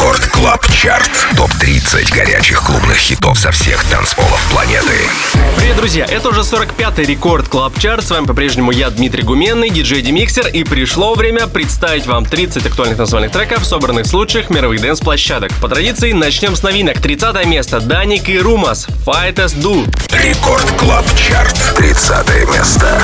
Record Club Chart. Топ-30 горячих клубных хитов со всех танцполов планеты. Привет, друзья! Это уже 45-й Record Club Chart. С вами по-прежнему я, Дмитрий Гуменный, DJ DeMixer. И пришло время представить вам 30 актуальных танцевальных треков, собранных с лучших мировых dance -площадок. По традиции, начнем с новинок. 30 место. Даник и Румас. Fight as Do. Record Club Chart. 30 место.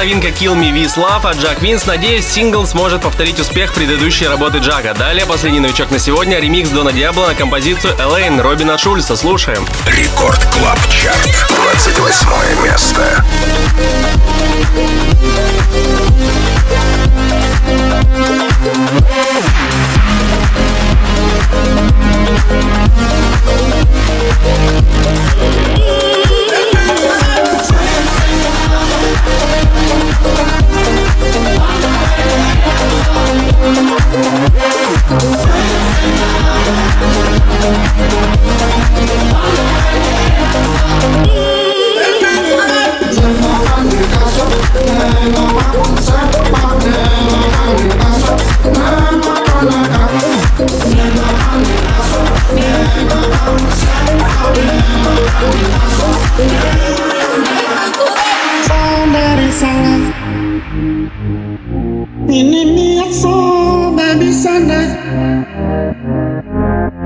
новинка Kill Me With Love от Jack Wins. Надеюсь, сингл сможет повторить успех предыдущей работы Джака. Далее последний новичок на сегодня — ремикс Дона Диабло на композицию Alane Робина Шульца. Слушаем. Record Club Chart. 28 место. Thank. Ini niat saya Sunday, me Sunday.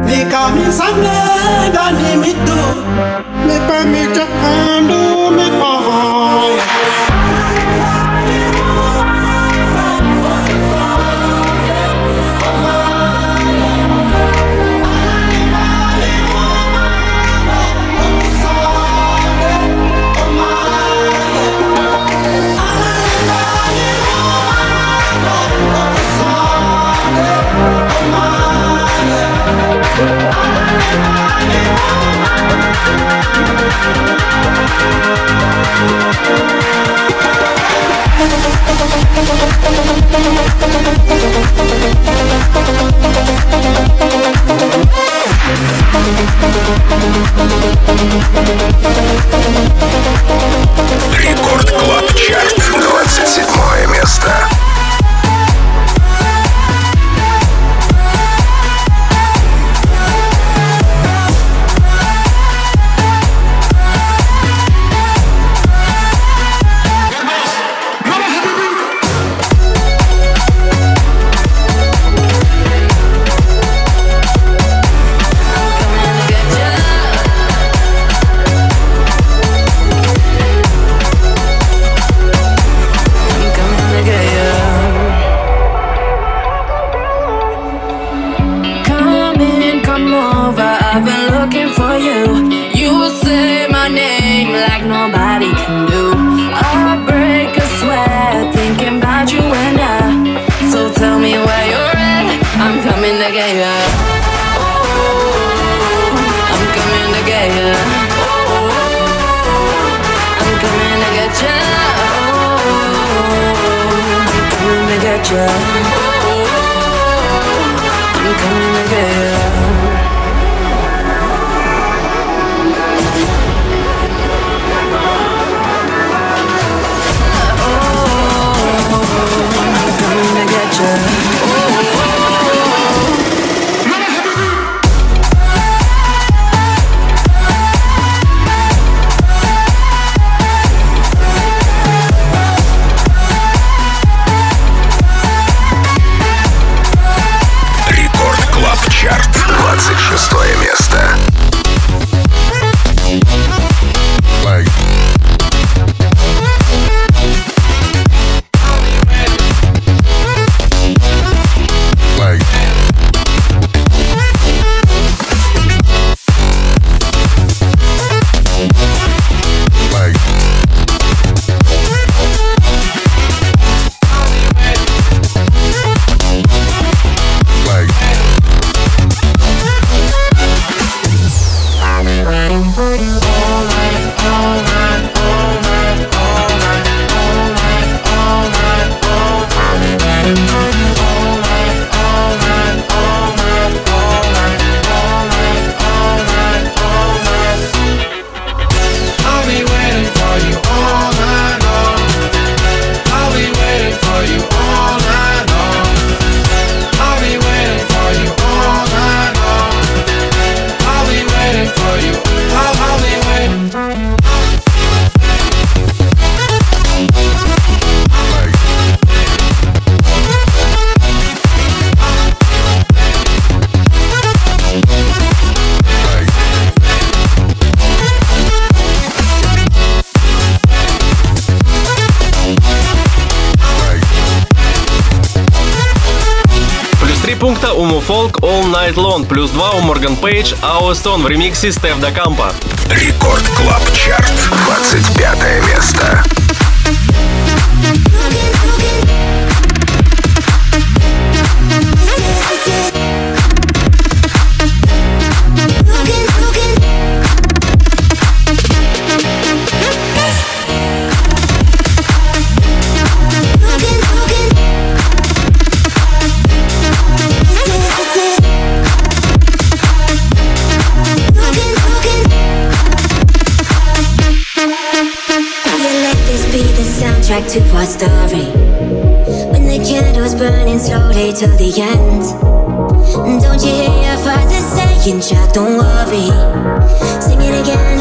Me come me Sunday, don't me do. Me permit me pa. Рекорд Клаб Чарт, 27 место. Yeah. Night Long, плюс 2 у Morgan Page, Ауэсон в ремиксе Stef Da Campo. Record Club Chart, 25 место. Track to our story. When the candle's burning slowly to the end. Don't you hear your father saying, Jack, don't worry. Sing it again,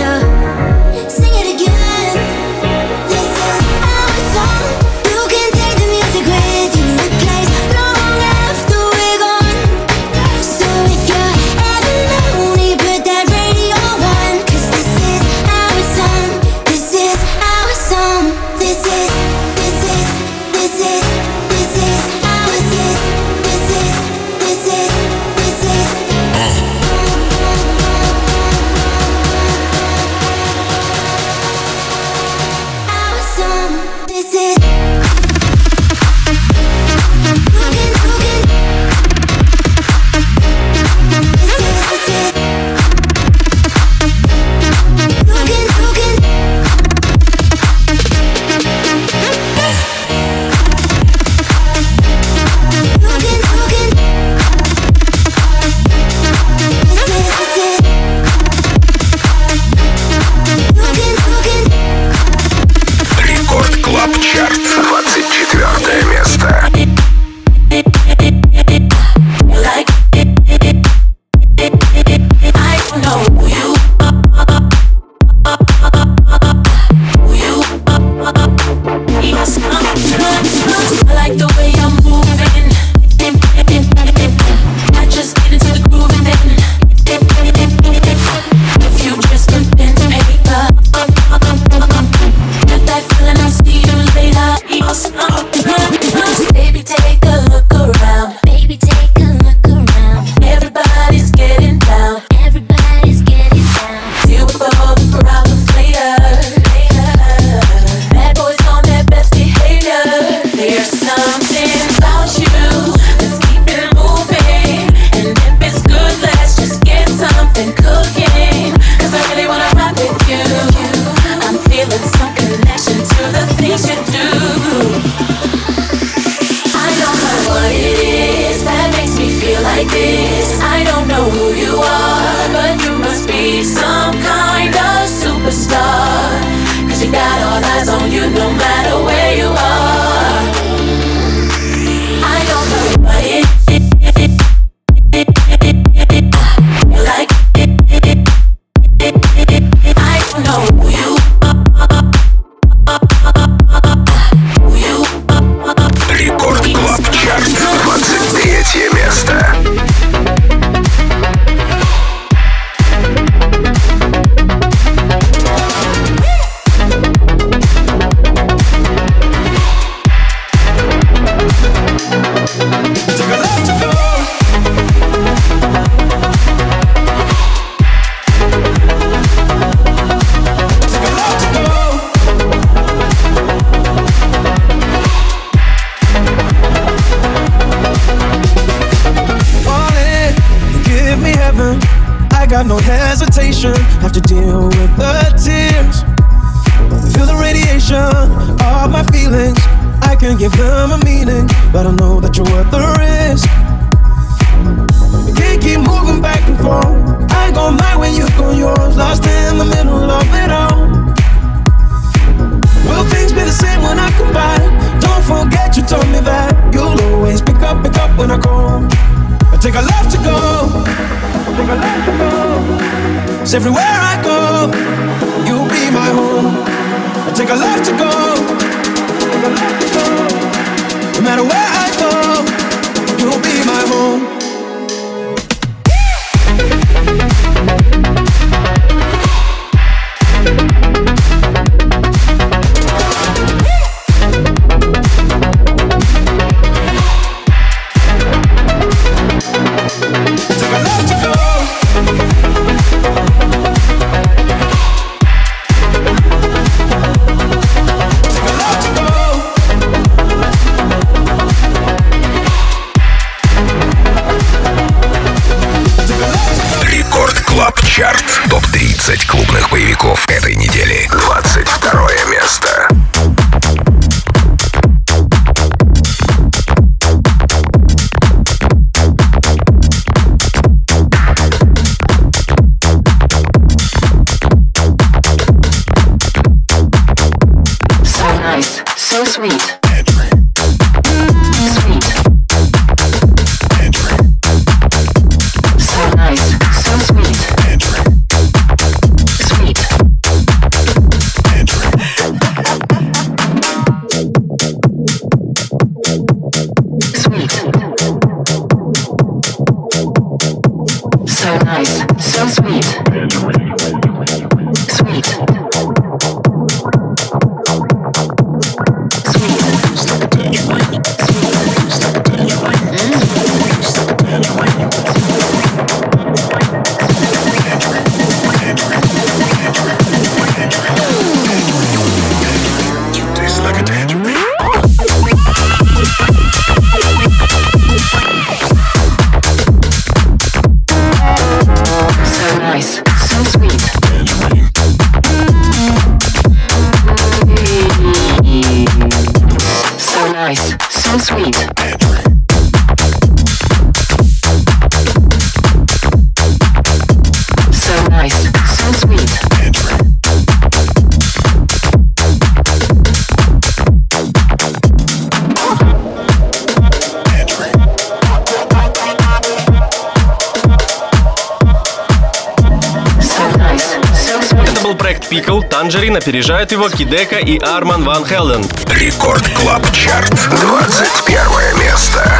Мартин опережают его Kideko и Armand Van Helden. Record Club Chart. 21 место.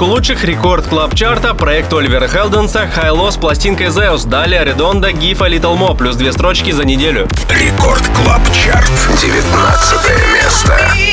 Двадцатку лучших Record Club Chart а проект Оливера Хелденса HI-LO с пластинкой Zeus. Далее Redondo, Гифа, Little Mo плюс две строчки за неделю. Record Club Chart. 19 место.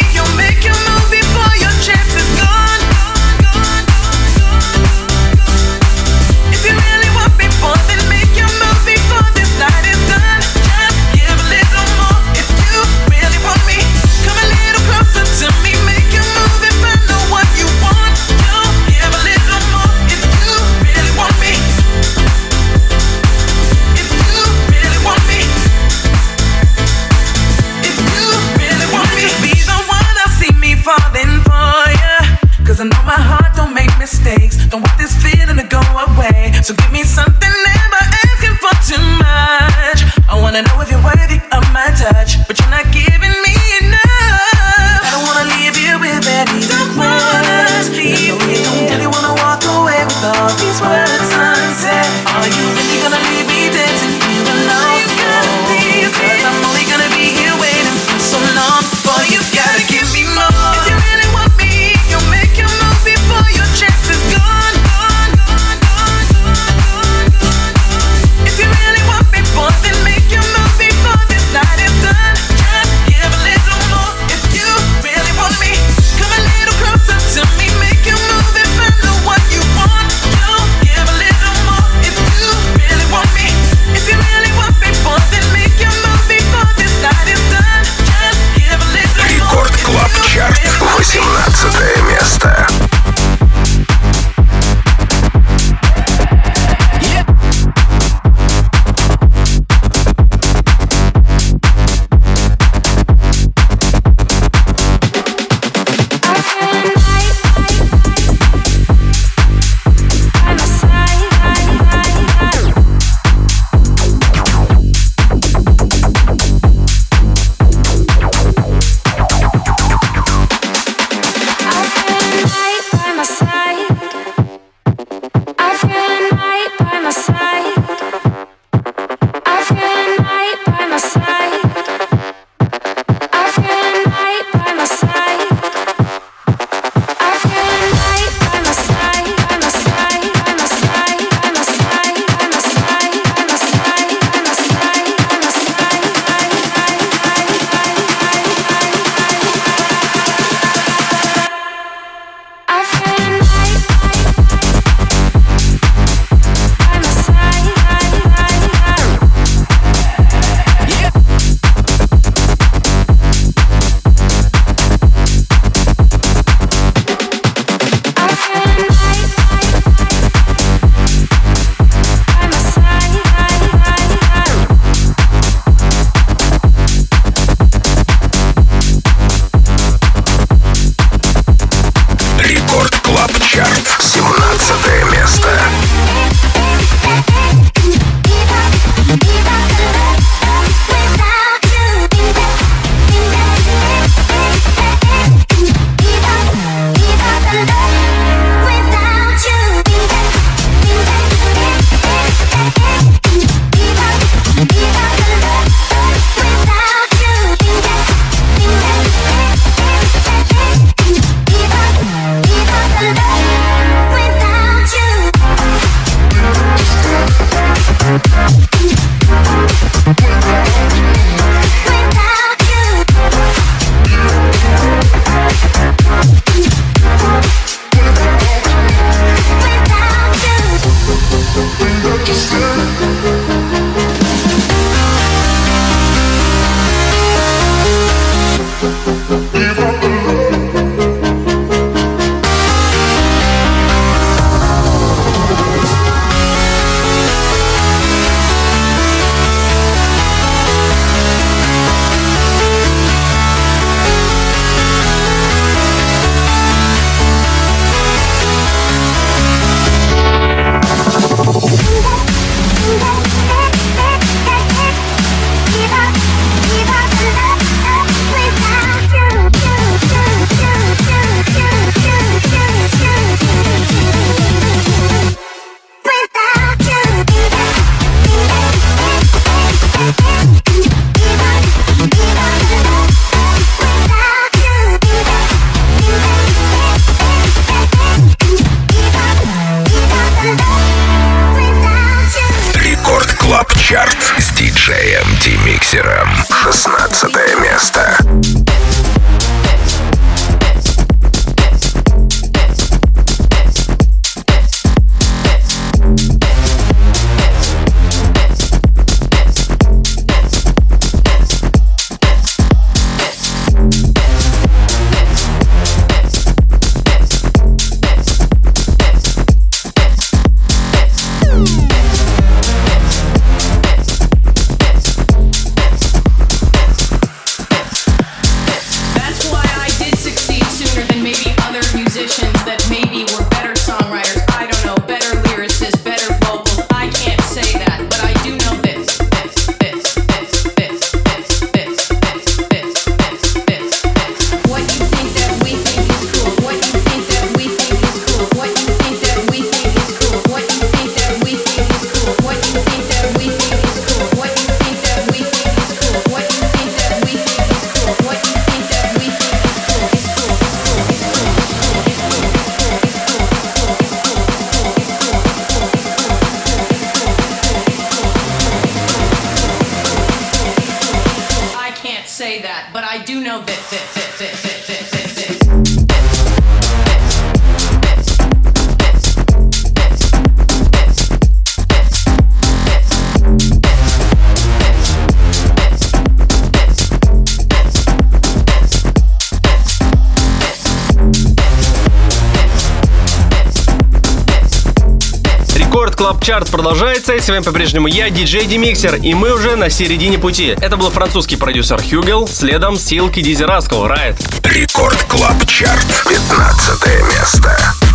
Чарт продолжается, и с вами по-прежнему я, диджей Demixer, и мы уже на середине пути. Это был французский продюсер Hugel, следом Silky Dizzee Rascal, Right. Record Club Chart, 15 место.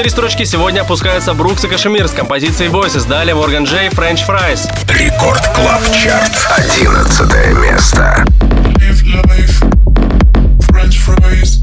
четыре строчки сегодня опускаются Brooks и KSHMR с композицией Voices. Далее Morgan Jay, French Fries. Record Club Chart. Одиннадцатое место. French fries.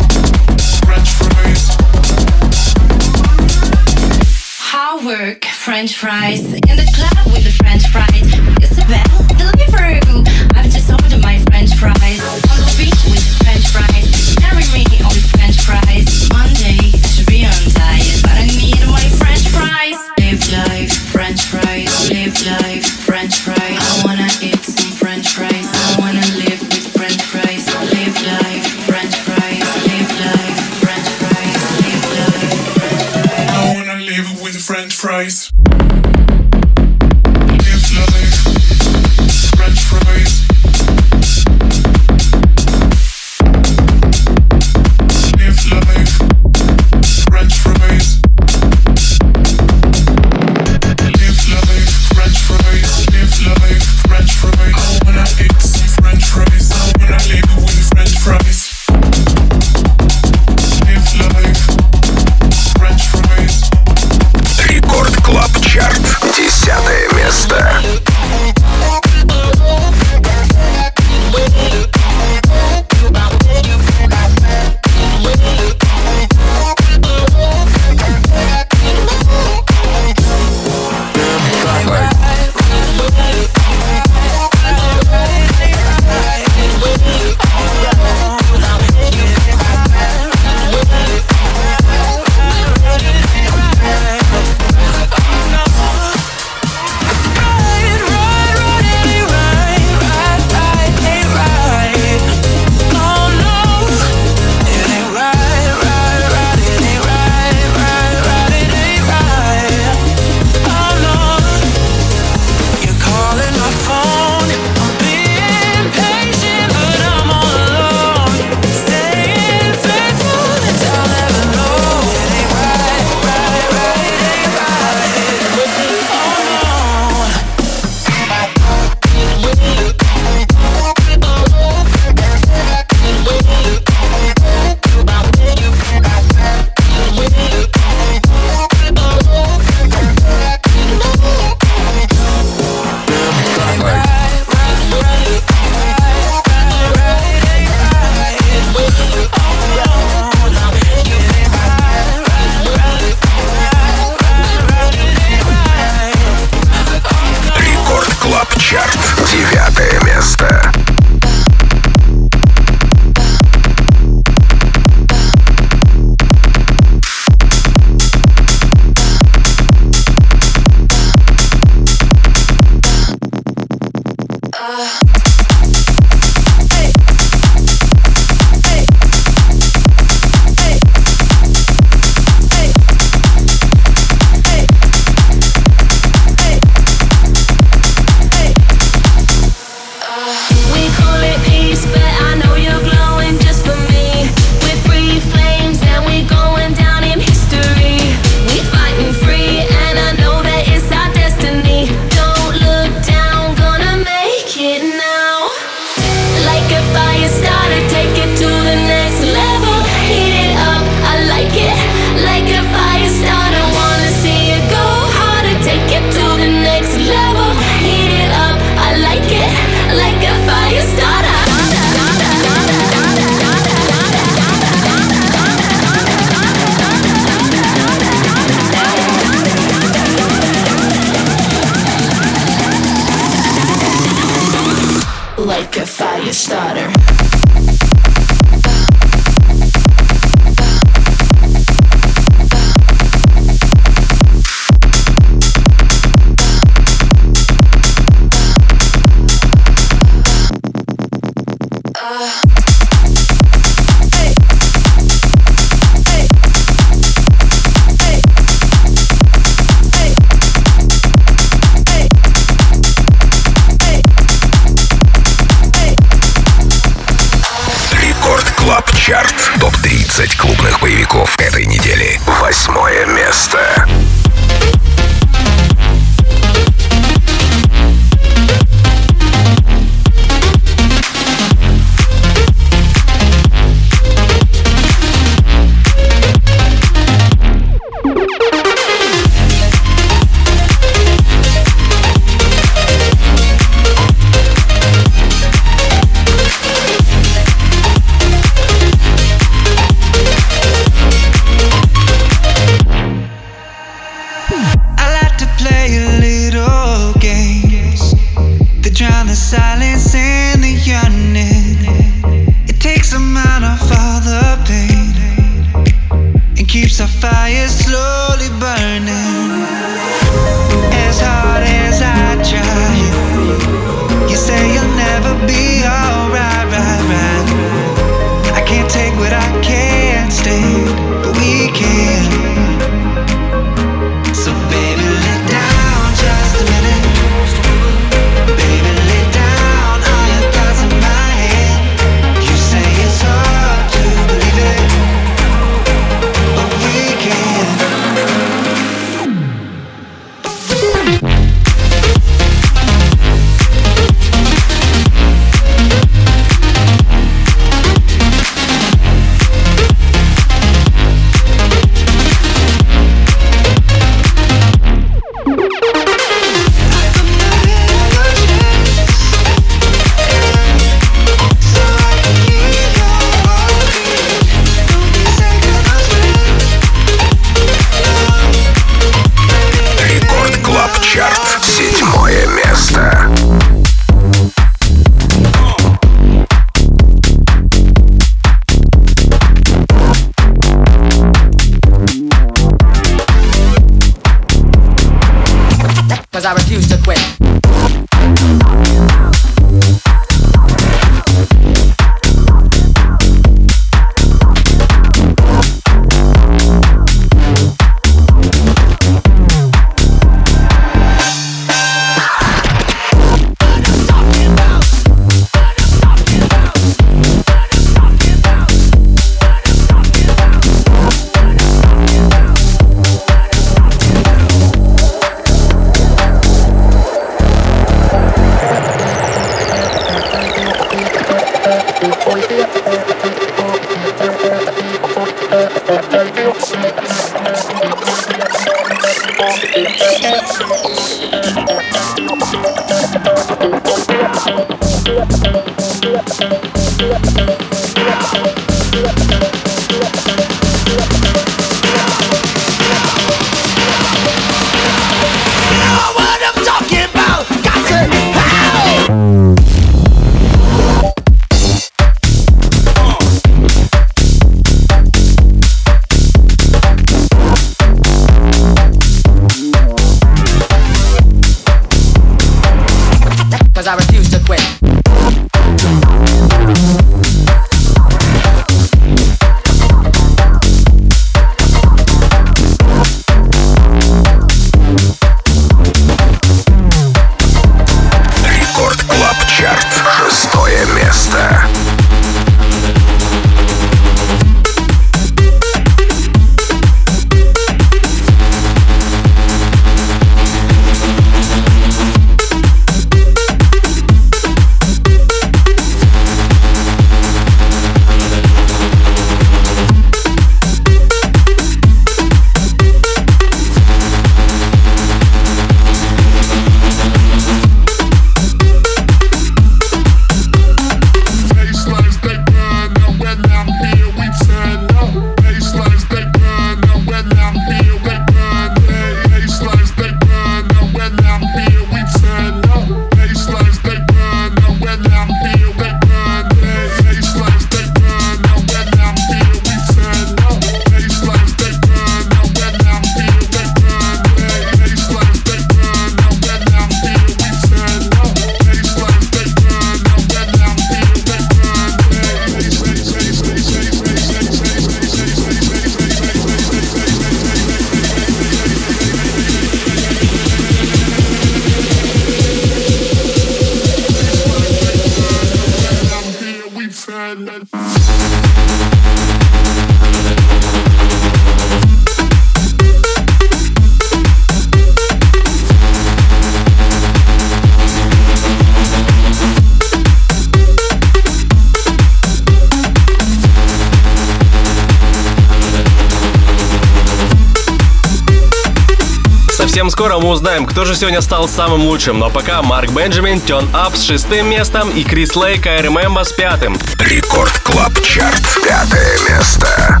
Скоро мы узнаем, кто же сегодня стал самым лучшим. Но пока Mark Benjamin, Turn Up с шестым местом и Chris Lake, I с пятым. Record Club Chart. Пятое место.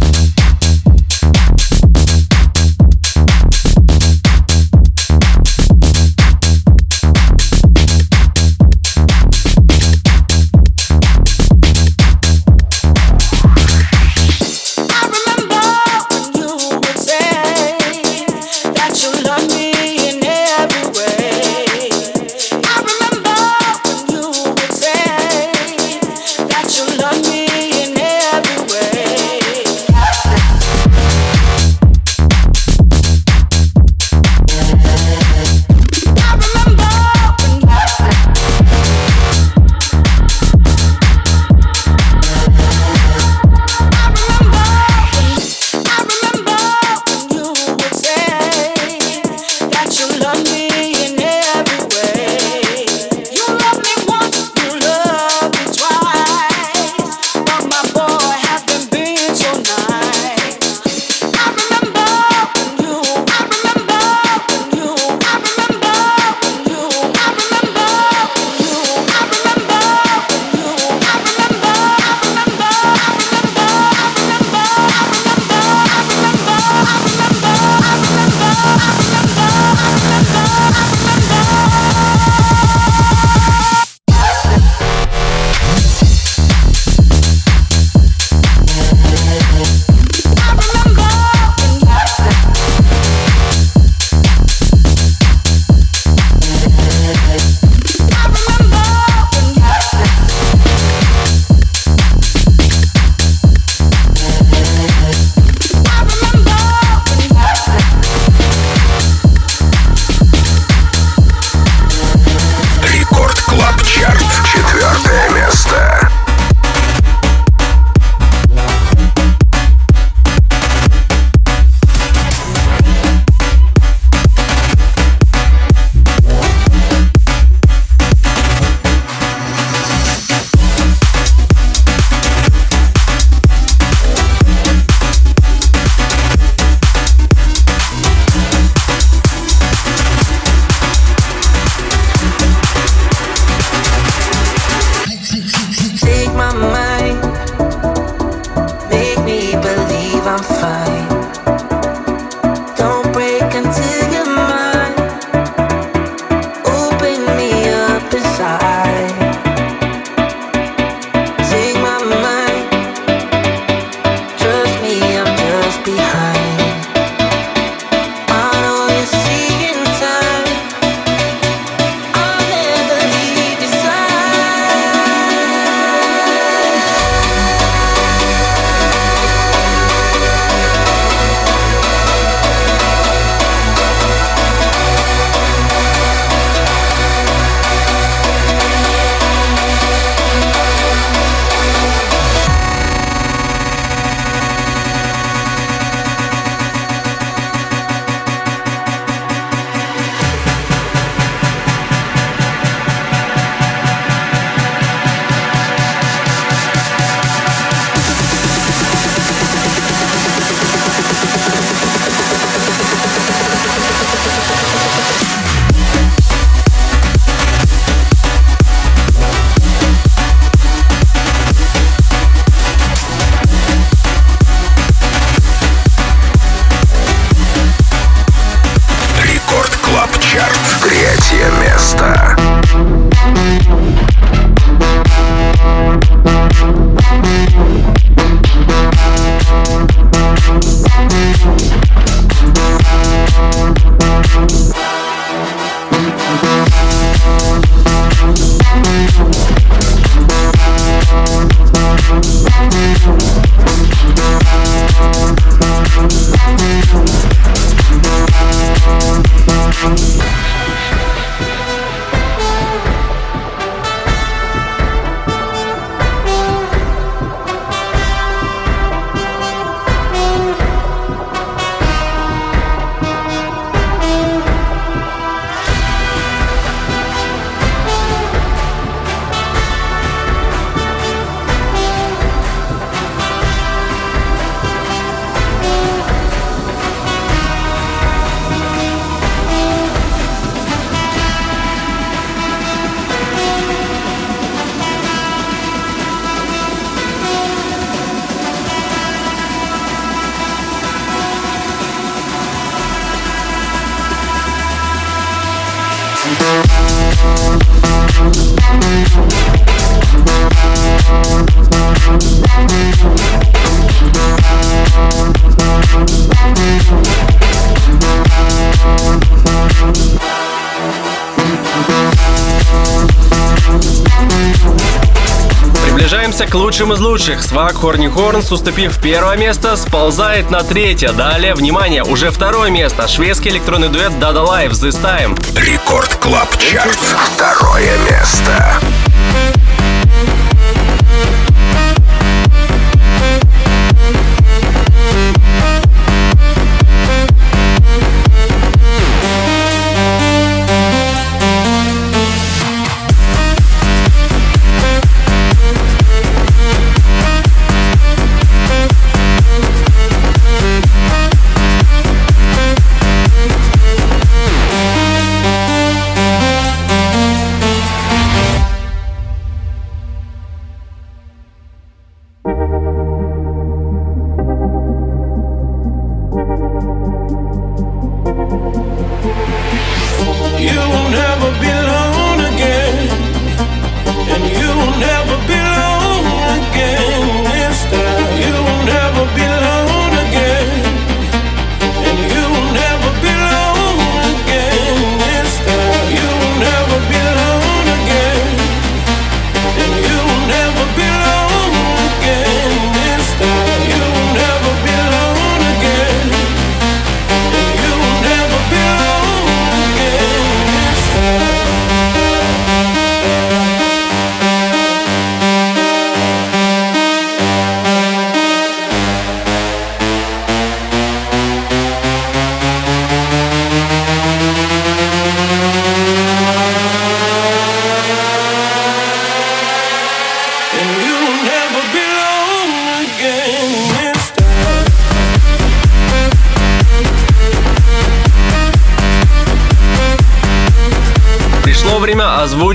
К лучшим из лучших. SWACQ Horny Horns, уступив первое место, сползает на третье. Далее, внимание, уже второе место. Шведский электронный дуэт Dada Life This Time. Record Club Chart. Второе место.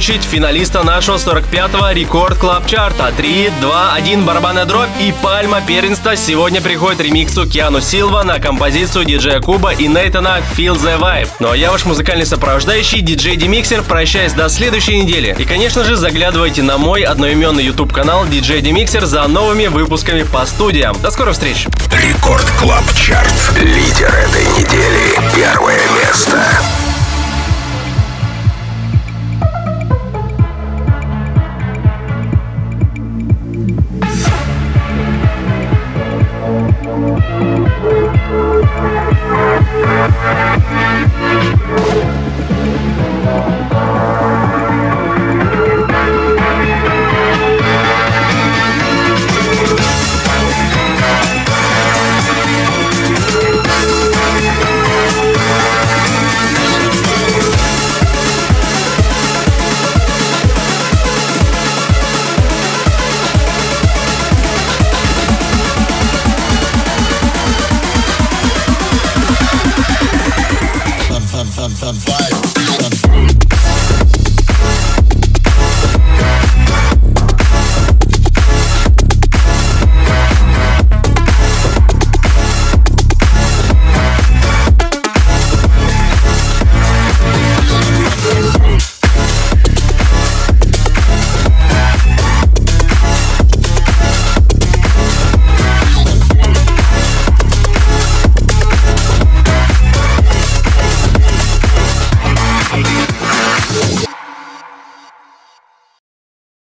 Озвучить финалиста нашего 45-го Record Club чарта 3, 2, 1 барабанная дробь и пальма первенства сегодня приходит ремиксу Киану Силва на композицию диджея Куба и Нейтана Feel the Vibe. Ну а я ваш музыкальный сопровождающий, диджей Demixer, прощаюсь до следующей недели. И конечно же заглядывайте на мой одноименный YouTube канал DJ Demixer за новыми выпусками по студиям. До скорых встреч! Record Club Chart. Лидер этой недели. Первое место.